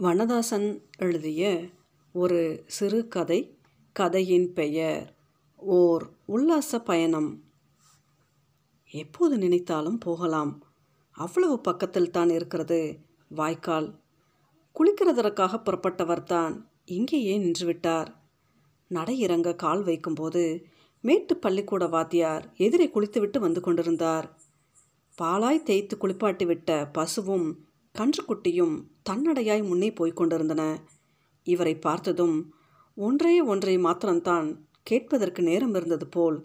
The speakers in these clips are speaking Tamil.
வண்ணதாசன் எழுதிய ஒரு சிறுகதை கதையின் பெயர் ஓர் உல்லாச பயணம். எப்போது நினைத்தாலும் போகலாம். அவ்வளவு பக்கத்தில் தான் இருக்கிறது வாய்க்கால். குளிக்கிறதற்காக புறப்பட்டவர் தான் இங்கேயே நின்றுவிட்டார். நடை இறங்க கால் வைக்கும்போது மேட்டு பள்ளிக்கூட வாத்தியார் எதிரே குளித்துவிட்டு வந்து கொண்டிருந்தார். பாலாய் தேய்த்து குளிப்பாட்டி விட்ட பசுவும் கன்றுக்குட்டியும் தன்னடையாய் முன்னே போய்க் கொண்டிருந்தன. இவரை பார்த்ததும் ஒன்றே ஒன்றை மாத்திரம்தான் கேட்பதற்கு நேரம் இருந்தது போல்.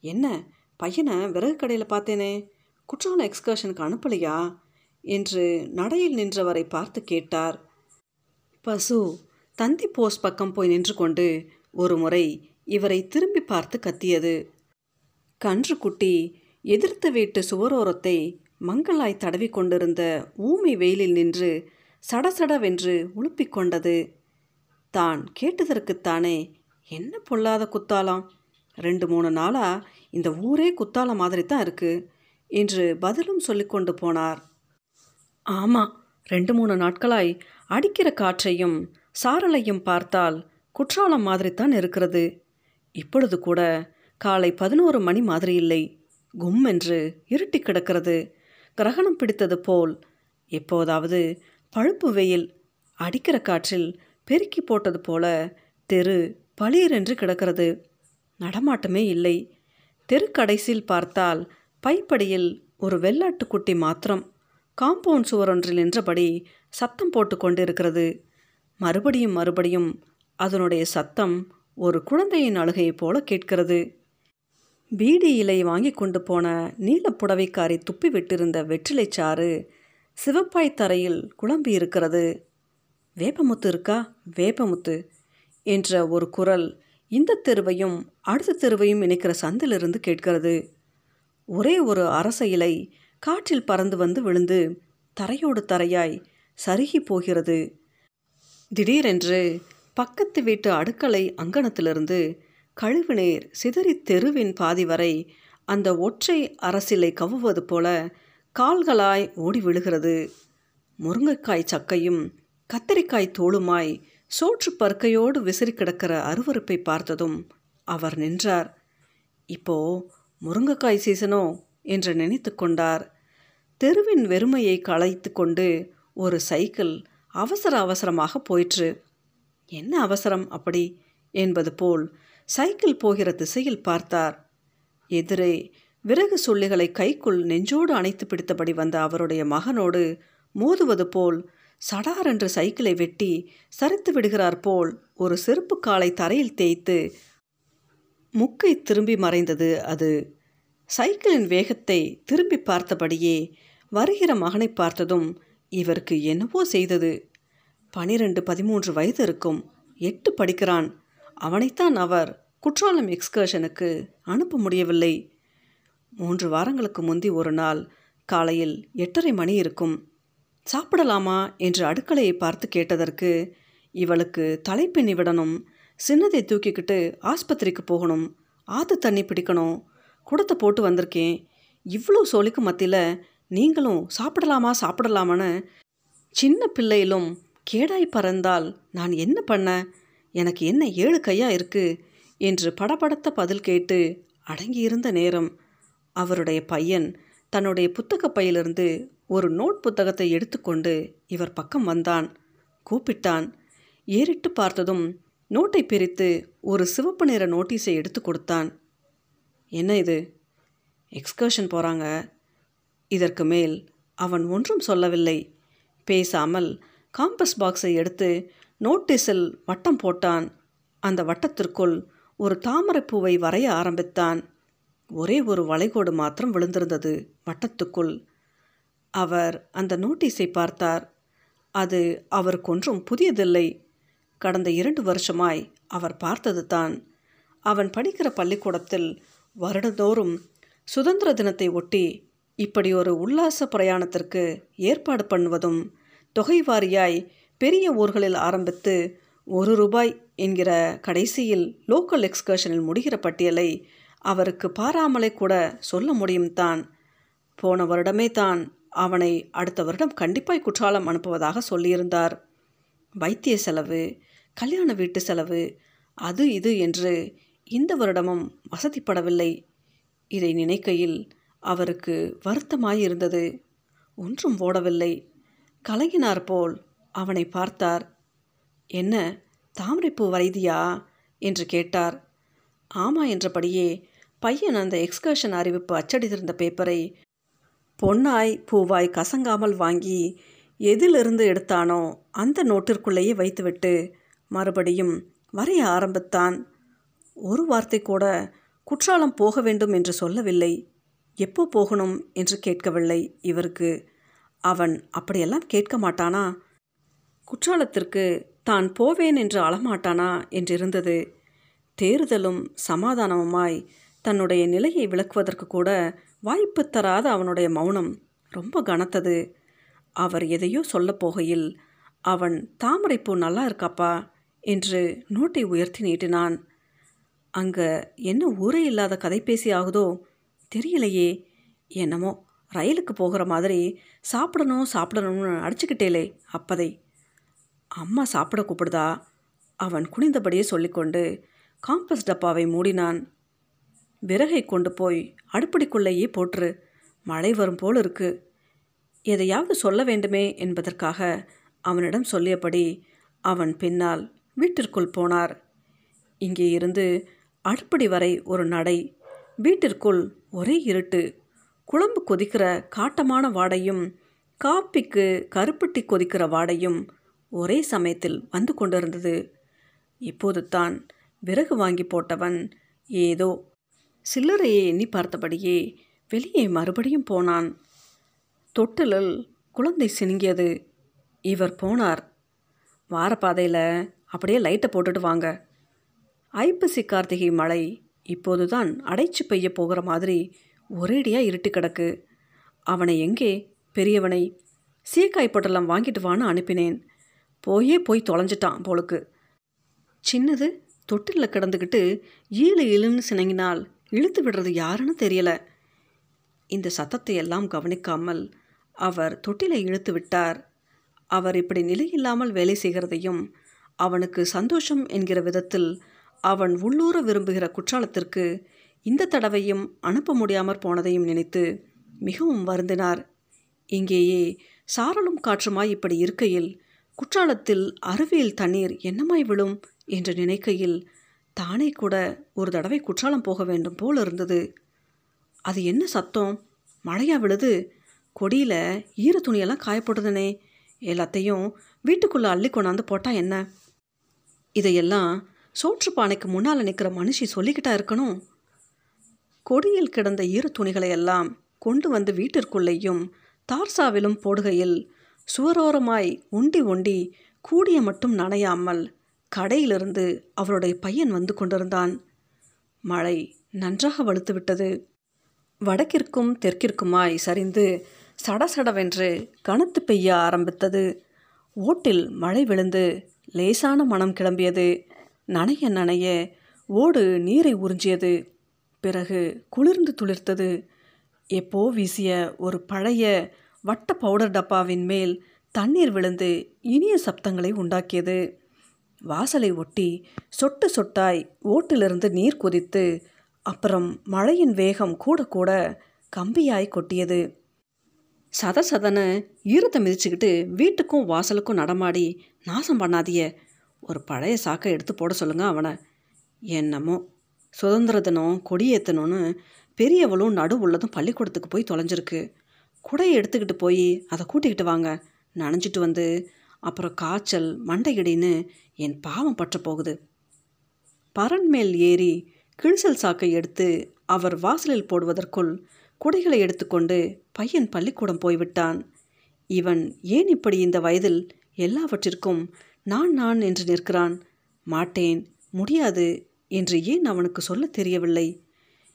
என்ன பையனை விறகு கடையில் பார்த்தேனே? குற்றால எக்ஸ்கர்ஷனுக்கு அனுப்பலையா? என்று நடையில் நின்றவரை பார்த்து கேட்டார். பசு தந்தி போஸ் பக்கம் போய் நின்று கொண்டு ஒரு முறை இவரை திரும்பி பார்த்து கத்தியது. கன்றுக்குட்டி எதிர்த்த வீட்டு சுவரோரத்தை மங்களாய் தடவி கொண்டிருந்த ஊமை வெயிலில் நின்று சடசடவென்று உழுப்பிக் கொண்டது. தான் கேட்டதற்குத்தானே என்ன பொல்லாத குத்தாலம்? ரெண்டு மூணு நாளாக இந்த ஊரே குத்தால மாதிரி தான் இருக்குது என்று பதிலும் சொல்லிக்கொண்டு போனார். ஆமாம் ரெண்டு மூணு நாட்களாய் அடிக்கிற காற்றையும் சாரலையும் பார்த்தால் குற்றாலம் மாதிரி தான் இருக்கிறது. இப்பொழுது கூட காலை பதினோரு மணி மாதிரி இல்லை கும் என்று இருட்டி கிடக்கிறது. கிரகணம் பிடித்தது போல். எப்போதாவது பழுப்பு வெயில் அடிக்கிற காற்றில் பெருக்கி போட்டது போல தெரு பளிரென்று கிடக்கிறது. நடமாட்டமே இல்லை. தெரு கடைசியில் பார்த்தால் பைப்படியில் ஒரு வெள்ளாட்டுக்குட்டி மாத்திரம் காம்பவுண்ட் சுவரொன்றில் நின்றபடி சத்தம் போட்டு கொண்டிருக்கிறது. மறுபடியும் மறுபடியும் அதனுடைய சத்தம் ஒரு குழந்தையின் அழுகையைப் போல கேட்கிறது. பீடி இலை வாங்கி கொண்டு போன நீலப்புடவைக்காரி துப்பி விட்டிருந்த வெற்றிலைச்சாறு சிவப்பாய் தரையில் குழம்பி இருக்கிறது. வேப்பமுத்து இருக்கா? வேப்பமுத்து என்ற ஒரு குரல் இந்த தெருவையும் அடுத்த தெருவையும் இணைக்கிற சந்திலிருந்து கேட்கிறது. ஒரே ஒரு அரச இலை காற்றில் பறந்து வந்து விழுந்து தரையோடு தரையாய் சருகி போகிறது. திடீரென்று பக்கத்து வீட்டு அடுக்கலை அங்கணத்திலிருந்து கழிவுநீர் சிதறி தெருவின் பாதி வரை அந்த ஒற்றை அரசிலை கவ்வுவது போல கால்களாய் ஓடி விழுகிறது. முருங்கைக்காய் சக்கையும் கத்தரிக்காய் தோளுமாய் சோற்று பருக்கையோடு விசிறி கிடக்கிற அருவறுப்பை பார்த்ததும் அவர் நின்றார். இப்போ முருங்கைக்காய் சீசனோ? என்று நினைத்து கொண்டார். தெருவின் வெறுமையை களைத்து கொண்டு ஒரு சைக்கிள் அவசர அவசரமாக போயிற்று. என்ன அவசரம் அப்படி? என்பது போல் சைக்கிள் போகிற திசையில் பார்த்தார். எதிரே விறகு சொல்லிகளை கைக்குள் நெஞ்சோடு அணைத்து பிடித்தபடி வந்த அவருடைய மகனோடு மோதுவது போல் சடார் என்று சைக்கிளை வெட்டி சரித்து விடுகிறார் போல் ஒரு செருப்பு காலை தரையில் தேய்த்து முக்கை திரும்பி மறைந்தது அது. சைக்கிளின் வேகத்தை திரும்பி பார்த்தபடியே வருகிற மகனை பார்த்ததும் இவருக்கு என்னவோ செய்தது. பனிரெண்டு பதிமூன்று வயது இருக்கும். எட்டு படிக்கிறான். அவனைத்தான் அவர் குற்றாலம் எக்ஸ்கர்ஷனுக்கு அனுப்ப முடியவில்லை. மூன்று வாரங்களுக்கு முந்தி ஒரு நாள் காலையில் எட்டரை மணி இருக்கும். சாப்பிடலாமா என்று அடுக்கலையை பார்த்து கேட்டதற்கு இவளுக்கு தலைப்பின்னி விடணும் சின்னதை தூக்கிக்கிட்டு ஆஸ்பத்திரிக்கு போகணும் ஆற்று தண்ணி பிடிக்கணும் குடத்தை போட்டு வந்திருக்கேன். இவ்வளோ சோழிக்கு மத்தியில் நீங்களும் சாப்பிடலாமா சாப்பிடலாமான்னு சின்ன பிள்ளையிலும் கேடாய் பறந்தால் நான் என்ன பண்ண? எனக்கு என்ன ஏழு கையாக இருக்குது என்று படபடத்த பதில் கேட்டு அடங்கியிருந்த நேரம். அவருடைய பையன் தன்னுடைய புத்தக பையிலிருந்து ஒரு நோட் புத்தகத்தை எடுத்துக்கொண்டு இவர் பக்கம் வந்தான். கூப்பிட்டான். ஏறிட்டு பார்த்ததும் நோட்டை பிரித்து ஒரு சிவப்பு நிற நோட்டீஸை எடுத்து கொடுத்தான். என்ன இது? எக்ஸ்கர்ஷன் போகிறாங்க இதற்கு மேல் அவன் ஒன்றும் சொல்லவில்லை. பேசாமல் காம்பஸ் பாக்ஸை எடுத்து நோட்டீஸில் வட்டம் போட்டான். அந்த வட்டத்திற்குள் ஒரு தாமரைப்பூவை வரைய ஆரம்பித்தான். ஒரே ஒரு வளைகோடு மாத்திரம் விழுந்திருந்தது வட்டத்துக்குள். அவர் அந்த நோட்டீஸை பார்த்தார். அது அவருக்கொன்றும் புதியதில்லை. கடந்த இரண்டு வருஷமாய் அவர் பார்த்தது தான். அவன் படிக்கிற பள்ளிக்கூடத்தில் வருடந்தோறும் சுதந்திர தினத்தை ஒட்டி இப்படி ஒரு உல்லாச பிரயாணத்திற்கு ஏற்பாடு பண்ணுவதும் தொகை வாரியாய் பெரிய ஊர்களில் ஆரம்பித்து ஒரு ரூபாய் என்கிற கடைசியில் லோக்கல் எக்ஸ்கர்ஷனில் முடிகிற பட்டியலை அவருக்கு பாராமலே கூட சொல்ல முடியும் தான். போன வருடமே தான் அவனை அடுத்த வருடம் கண்டிப்பாய் குற்றாலம் அனுப்புவதாக சொல்லியிருந்தார். வைத்திய செலவு கல்யாண வீட்டு செலவு அது இது என்று இந்த வருடமும் வசதிப்படவில்லை. இதை நினைக்கையில் அவருக்கு வருத்தமாயிருந்தது. ஒன்றும் ஓடவில்லை. கலங்கினார் போல் அவனை பார்த்தார். என்ன தாமரைப்பூ வரைதியா? என்று கேட்டார். ஆமா என்றபடியே பையன் அந்த எக்ஸ்கர்ஷன் அறிவிப்பு அச்சடித்திருந்த பேப்பரை பொன்னாய் பூவாய் கசங்காமல் வாங்கி எதிலிருந்து எடுத்தானோ அந்த நோட்டிற்குள்ளேயே வைத்துவிட்டு மறுபடியும் வரைய ஆரம்பித்தான். ஒரு வார்த்தை கூட குற்றாலம் போக வேண்டும் என்று சொல்லவில்லை. எப்போ போகணும்? என்று கேட்கவில்லை இவருக்கு. அவன் அப்படியெல்லாம் கேட்க மாட்டானா? குற்றாலத்திற்கு தான் போவேன் என்று அழமாட்டானா என்றிருந்தது. தேறுதலும் சமாதானமுமாய் தன்னுடைய நிலையை விளக்குவதற்கு கூட வாய்ப்பு தராத அவனுடைய மௌனம் ரொம்ப கனத்தது. அவர் எதையோ சொல்லப் போகையில் அவன் தாமரைப்பூ நல்லா இருக்காப்பா? என்று நோட்டை உயர்த்தி நீட்டினான். அங்கே என்ன ஊரே இல்லாத கதைப்பேசி ஆகுதோ? தெரியலையே. என்னமோ ரயிலுக்கு போகிற மாதிரி சாப்பிடணும் சாப்பிடணும்னு அடிச்சுக்கிட்டேலே அப்பதை. அம்மா சாப்பிட கூப்பிடுதா? அவன் குனிந்தபடியே சொல்லிக்கொண்டு காம்பஸ் டப்பாவை மூடினான். விறகை கொண்டு போய் அடுப்படிக்குள்ளேயே போட்டுரு. மழை வரும் போல் இருக்கு. எதையாவது சொல்ல வேண்டுமே என்பதற்காக அவனிடம் சொல்லியபடி அவன் பின்னால் வீட்டிற்குள் போனார். இங்கே இருந்து அடுப்படி வரை ஒரு நடை வீட்டிற்குள் ஒரே இருட்டு. குழம்பு கொதிக்கிற காட்டமான வாடையும் காப்பிக்கு கருப்பட்டி கொதிக்கிற வாடையும் ஒரே சமயத்தில் வந்து கொண்டிருந்தது. இப்போது தான் விறகு வாங்கி போட்டவன் ஏதோ சில்லறையை எண்ணி பார்த்தபடியே வெளியே மறுபடியும் போனான். தொட்டிலில் குழந்தை சினுங்கியது. இவர் போனார். வாரப்பாதையில் அப்படியே லைட்டை போட்டுட்டு வாங்க. ஐப்பசி கார்த்திகை மழை இப்போதுதான் அடைச்சு பெய்ய போகிற மாதிரி ஒரேடியாக இருட்டு கிடக்கு. அவனை எங்கே பெரியவனை சீக்காய் பொட்டலம் வாங்கிட்டு வான்னு அனுப்பினேன். போயே போய் தொலைஞ்சிட்டான் போலுக்கு. சின்னது தொட்டிலில் கிடந்துக்கிட்டு ஈழு இழுன்னு சினங்கினால் இழுத்து விடுறது யாருன்னு தெரியல. இந்த சத்தத்தை எல்லாம் கவனிக்காமல் அவர் தொட்டிலை இழுத்து விட்டார். அவர் இப்படி நிலையில்லாமல் வேலை செய்கிறதையும் அவனுக்கு சந்தோஷம் என்கிற விதத்தில் அவன் உள்ளூர விரும்புகிற குற்றாலத்திற்கு இந்த தடவையும் அனுப்ப முடியாமற் போனதையும் நினைத்து மிகவும் வருந்தினார். இங்கேயே சாரலும் காற்றுமாய் இப்படி இருக்கையில் குற்றாலத்தில் அருவியில் தண்ணீர் என்னமாய் விழும் என்று நினைக்கையில் தானே கூட ஒரு தடவை குற்றாலம் போக வேண்டும் போல் இருந்தது. அது என்ன சத்தம்? மழையா விழுது? கொடியில் ஈர துணியெல்லாம் காயப்போட்டுதுனே. எல்லாத்தையும் வீட்டுக்குள்ளே அள்ளி கொண்டாந்து போட்டால் என்ன? இதையெல்லாம் சோற்று பானைக்கு முன்னால் நிற்கிற மனுஷி சொல்லிக்கிட்டா இருக்கணும். கொடியில் கிடந்த ஈர துணிகளை எல்லாம் கொண்டு வந்து வீட்டிற்குள்ளேயும் தார்சாவிலும் போடுகையில் சுவரோரமாய் ஒண்டி ஒண்டி கூடிய மட்டும் நனையாமல் கடையிலிருந்து அவருடைய பையன் வந்து கொண்டிருந்தான். மழை நன்றாக வலுத்துவிட்டது. வடக்கிற்கும் தெற்கிற்குமாய் சரிந்து சடசடவென்று கனத்து பெய்ய ஆரம்பித்தது. ஓட்டில் மழை விழுந்து லேசான மனம் கிளம்பியது. நனைய நனைய ஓடு நீரை உறிஞ்சியது. பிறகு குளிர்ந்து துளிர்த்தது. எப்போ வீசிய ஒரு பழைய வட்ட பவுடர் டப்பாவின் மேல் தண்ணீர் விழுந்து இனிய சப்தங்களை உண்டாக்கியது. வாசலை ஒட்டி சொட்டு சொட்டாய் ஓட்டிலிருந்து நீர் கொதித்து அப்புறம் மழையின் வேகம் கூட கூட கம்பியாய் கொட்டியது. சத சதன ஈரத்தை மிதிச்சுக்கிட்டு வீட்டுக்கும் வாசலுக்கும் நடமாடி நாசம் பண்ணாதிய ஒரு பழைய சாக்கை எடுத்து போட சொல்லுங்க அவனை. என்னமோ சுதந்திர தினம் கொடியேற்றணும்னு பெரியவளும் நடு உள்ளதும் பள்ளிக்கூடத்துக்கு போய் தொலைஞ்சிருக்கு. குடையை எடுத்துக்கிட்டு போய் அதை கூட்டிக்கிட்டு வாங்க. நனைஞ்சிட்டு வந்து அப்புறம் காய்ச்சல் மண்டையிடின்னு என் பாவம் பற்ற போகுது பரன் மேல் ஏறி கிழிசல் சாக்கை எடுத்து அவர் வாசலில் போடுவதற்குள் குடைகளை எடுத்துக்கொண்டு பையன் பள்ளிக்கூடம் போய்விட்டான். இவன் ஏன் இப்படி இந்த வயதில் எல்லாவற்றிற்கும் நான் நான் என்று நிற்கிறான்? மாட்டேன் முடியாது என்று ஏன் அவனுக்கு சொல்ல தெரியவில்லை?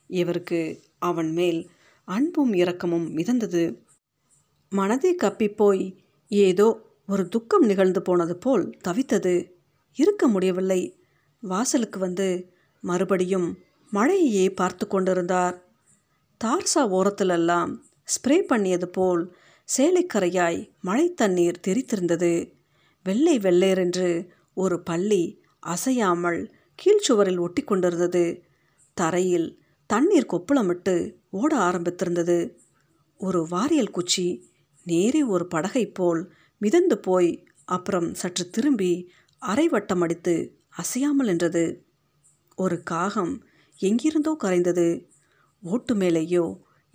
இவருக்கு அவன் மேல் அன்பும் இரக்கமும் மிதந்தது. மனதை கப்பிப்போய் ஏதோ ஒரு துக்கம் நிகழ்ந்து போனது போல் தவித்தது. இருக்க முடியவில்லை. வாசலுக்கு வந்து மறுபடியும் மழையையே பார்த்து கொண்டிருந்தார். தார்சா ஓரத்திலெல்லாம் ஸ்ப்ரே பண்ணியது போல் சேலைக்கரையாய் மழை தண்ணீர் தெரித்திருந்தது. வெள்ளை வெள்ளேரென்று ஒரு பள்ளி அசையாமல் கீழ்ச்சுவரில் ஒட்டி கொண்டிருந்தது. தரையில் தண்ணீர் கொப்புளமிட்டு ஓட ஆரம்பித்திருந்தது. ஒரு வாரியல் குச்சி நேரே ஒரு படகை போல் மிதந்து போய் அப்புறம் சற்று திரும்பி அரை வட்டம் அடித்து அசையாமல் நின்றது. ஒரு காகம் எங்கிருந்தோ கரைந்தது. ஓட்டு மேலேயோ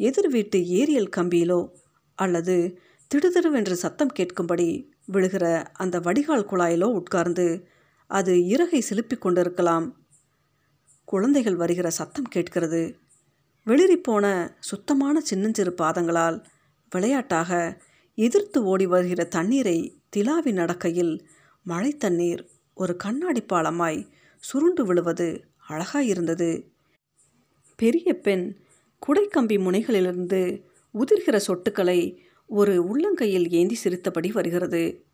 எதிர் வீட்டு ஏரியல் கம்பியிலோ அல்லது திடுதிடுவென்று சத்தம் கேட்கும்படி விழுகிற அந்த வடிகால் குழாயிலோ உட்கார்ந்து அது இறகை சிலுப்பி கொண்டிருக்கலாம். குழந்தைகள் வருகிற சத்தம் கேட்கிறது. வெளிரிப்போன சுத்தமான சின்னஞ்சிறு பாதங்களால் விளையாட்டாக எதிர்த்து ஓடி வருகிற தண்ணீரை திலாவி நடக்கையில் மழை தண்ணீர் ஒரு கண்ணாடி பாலமாய் சுருண்டு விழுவது அழகாயிருந்தது. பெரிய பெண் குடைக்கம்பி முனைகளிலிருந்து உதிர்கிற சொட்டுக்களை ஒரு உள்ளங்கையில் ஏந்தி சிரித்தபடி வருகிறது.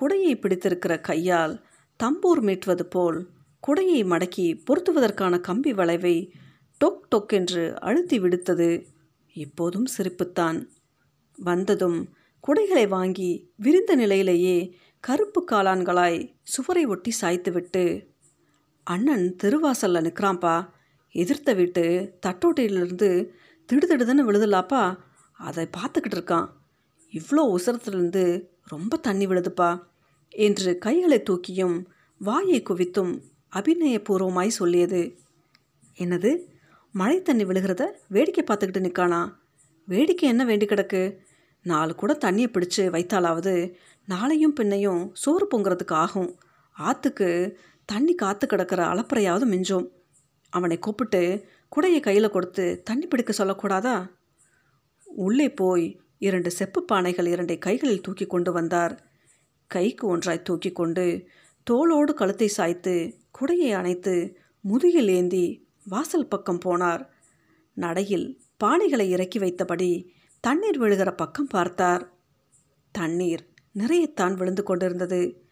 குடையை பிடித்திருக்கிற கையால் தம்பூர் மீட்டுவது போல் குடையை மடக்கி பொருத்துவதற்கான கம்பி வளைவை டொக் டொக் என்று அழுத்தி விடுத்தது. இப்போதும் சிரிப்புத்தான். வந்ததும் குடைகளை வாங்கி விரிந்த நிலையிலேயே கருப்பு காளான்களாய் சுவரை ஒட்டி சாய்த்துவிட்டு அண்ணன் தெருவாசலில் நிற்கிறான்ப்பா எதிர்த்த வீட்டு தட்டோட்டையிலிருந்து திடுதிடுதுன்னு விழுதுலாப்பா அதை பார்த்துக்கிட்டு இருக்கான். இவ்வளோ உசரத்துலேருந்து ரொம்ப தண்ணி விழுதுப்பா என்று கைகளை தூக்கியும் வாயை குவித்தும் அபிநயபூர்வமாய் சொல்லியது. என்னது? மழை தண்ணி விழுகிறத வேடிக்கை பார்த்துக்கிட்டு நிற்கானா வேடிக்கை என்ன வேண்டி கிடக்கு? நாலு கூட தண்ணியை பிடிச்சு வைத்தாலாவது நாளையும் பின்னையும் சோறு பொங்குறதுக்கு ஆகும். ஆற்றுக்கு தண்ணி காத்து கிடக்கிற அளப்பறையாவது மிஞ்சும். அவனை கூப்பிட்டு குடையை கையில் கொடுத்து தண்ணி பிடிக்க சொல்லக்கூடாதா? உள்ளே போய் இரண்டு செப்பு பானைகள் இரண்டை கைகளில் தூக்கி கொண்டு வந்தார். கைக்கு ஒன்றாய் தூக்கி கொண்டு தோளோடு கழுத்தை சாய்த்து குடையை அணைத்து முதுகில் ஏந்தி வாசல் பக்கம் போனார். நடையில் பானைகளை இறக்கி வைத்தபடி தண்ணீர் விழுகிற பக்கம் பார்த்தார். தண்ணீர் நிறையத்தான் விழுந்து கொண்டிருந்தது.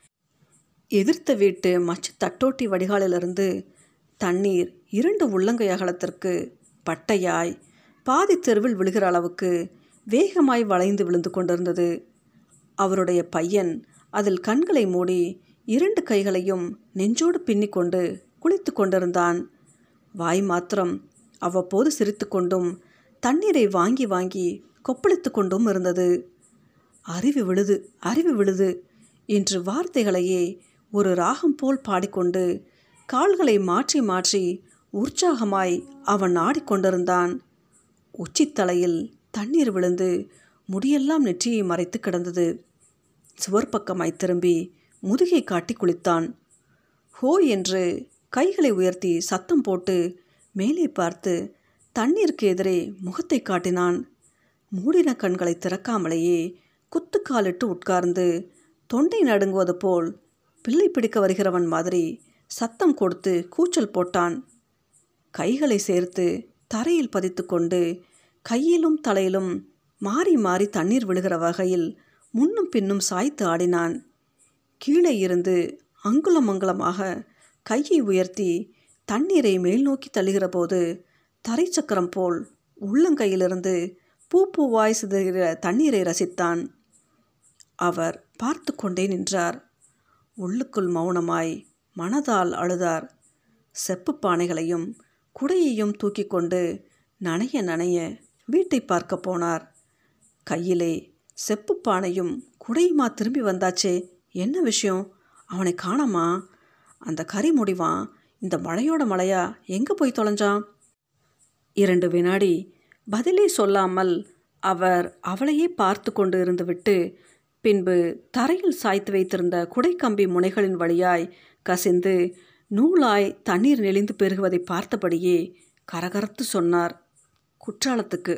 எதிர்த்த வீட்டு மச்சு தட்டோட்டி வடிகாலிலிருந்து தண்ணீர் இரண்டு உள்ளங்கை அகலத்திற்கு பட்டையாய் பாதி தெருவில் விழுகிற அளவுக்கு வேகமாய் வளைந்து விழுந்து கொண்டிருந்தது. அவருடைய பையன் அதில் கண்களை மூடி இரண்டு கைகளையும் நெஞ்சோடு பின்னிக்கொண்டு குளித்து கொண்டிருந்தான். வாய் மாத்திரம் அவ்வப்போது சிரித்து கொண்டும் தண்ணீரை வாங்கி வாங்கி கொப்பளித்து கொண்டும் இருந்தது. அறிவு விழுது அறிவு விழுது என்று வார்த்தைகளையே ஒரு ராகம் போல் பாடிக்கொண்டு கால்களை மாற்றி மாற்றி உற்சாகமாய் அவன் ஆடிக்கொண்டிருந்தான் உச்சித்தலையில் தண்ணீர் விழுந்து முடியெல்லாம் நெற்றியை மறைத்து கிடந்தது. சுவர் பக்கமாய் திரும்பி முதுகை காட்டி குளித்தான். ஹோ என்று கைகளை உயர்த்தி சத்தம் போட்டு மேலே பார்த்து தண்ணீருக்கு எதிரே முகத்தை காட்டினான். மூடின கண்களை திறக்காமலேயே குத்துக்காலிட்டு உட்கார்ந்து தொண்டை நடுங்குவது போல் பிள்ளை பிடிக்க வருகிறவன் மாதிரி சத்தம் கொடுத்து கூச்சல் போட்டான். கைகளை சேர்த்து தரையில் பதித்து கொண்டு கையிலும் தலையிலும் மாறி மாறி தண்ணீர் விழுகிற வகையில் முன்னும் பின்னும் சாய்த்து ஆடினான். கீழே இருந்து அங்குலம் அங்குலமாக கையை உயர்த்தி தண்ணீரை மேல் நோக்கி தள்ளுகிற போது தரைச்சக்கரம் போல் உள்ளங்கையிலிருந்து பூ பூவாய் சிதறுகிற தண்ணீரை ரசித்தான். அவர் பார்த்து கொண்டே நின்றார். உள்ளுக்குள் மௌனமாய் மனதால் அழுதார். செப்பு பானைகளையும் குடையையும் தூக்கி கொண்டு நனைய நனைய வீட்டை பார்க்க போனார். கையிலே செப்பு பானையும் குடையுமா திரும்பி வந்தாச்சே என்ன விஷயம்? அவனை காணாமா? அந்த கறி முடிவான் இந்த மழையோட மழையா எங்கே போய் தொலைஞ்சான்? இரண்டு வினாடி பதிலே சொல்லாமல் அவர் அவளையே பார்த்து கொண்டு இருந்துவிட்டு பின்பு தரையில் சாய்த்து வைத்திருந்த குடைக்கம்பி முனைகளின் வழியாய் கசிந்து நூலாய் தண்ணீர் நெளிந்து பெருகுவதை பார்த்தபடியே கரகரத்து சொன்னார் குற்றாலத்துக்கு.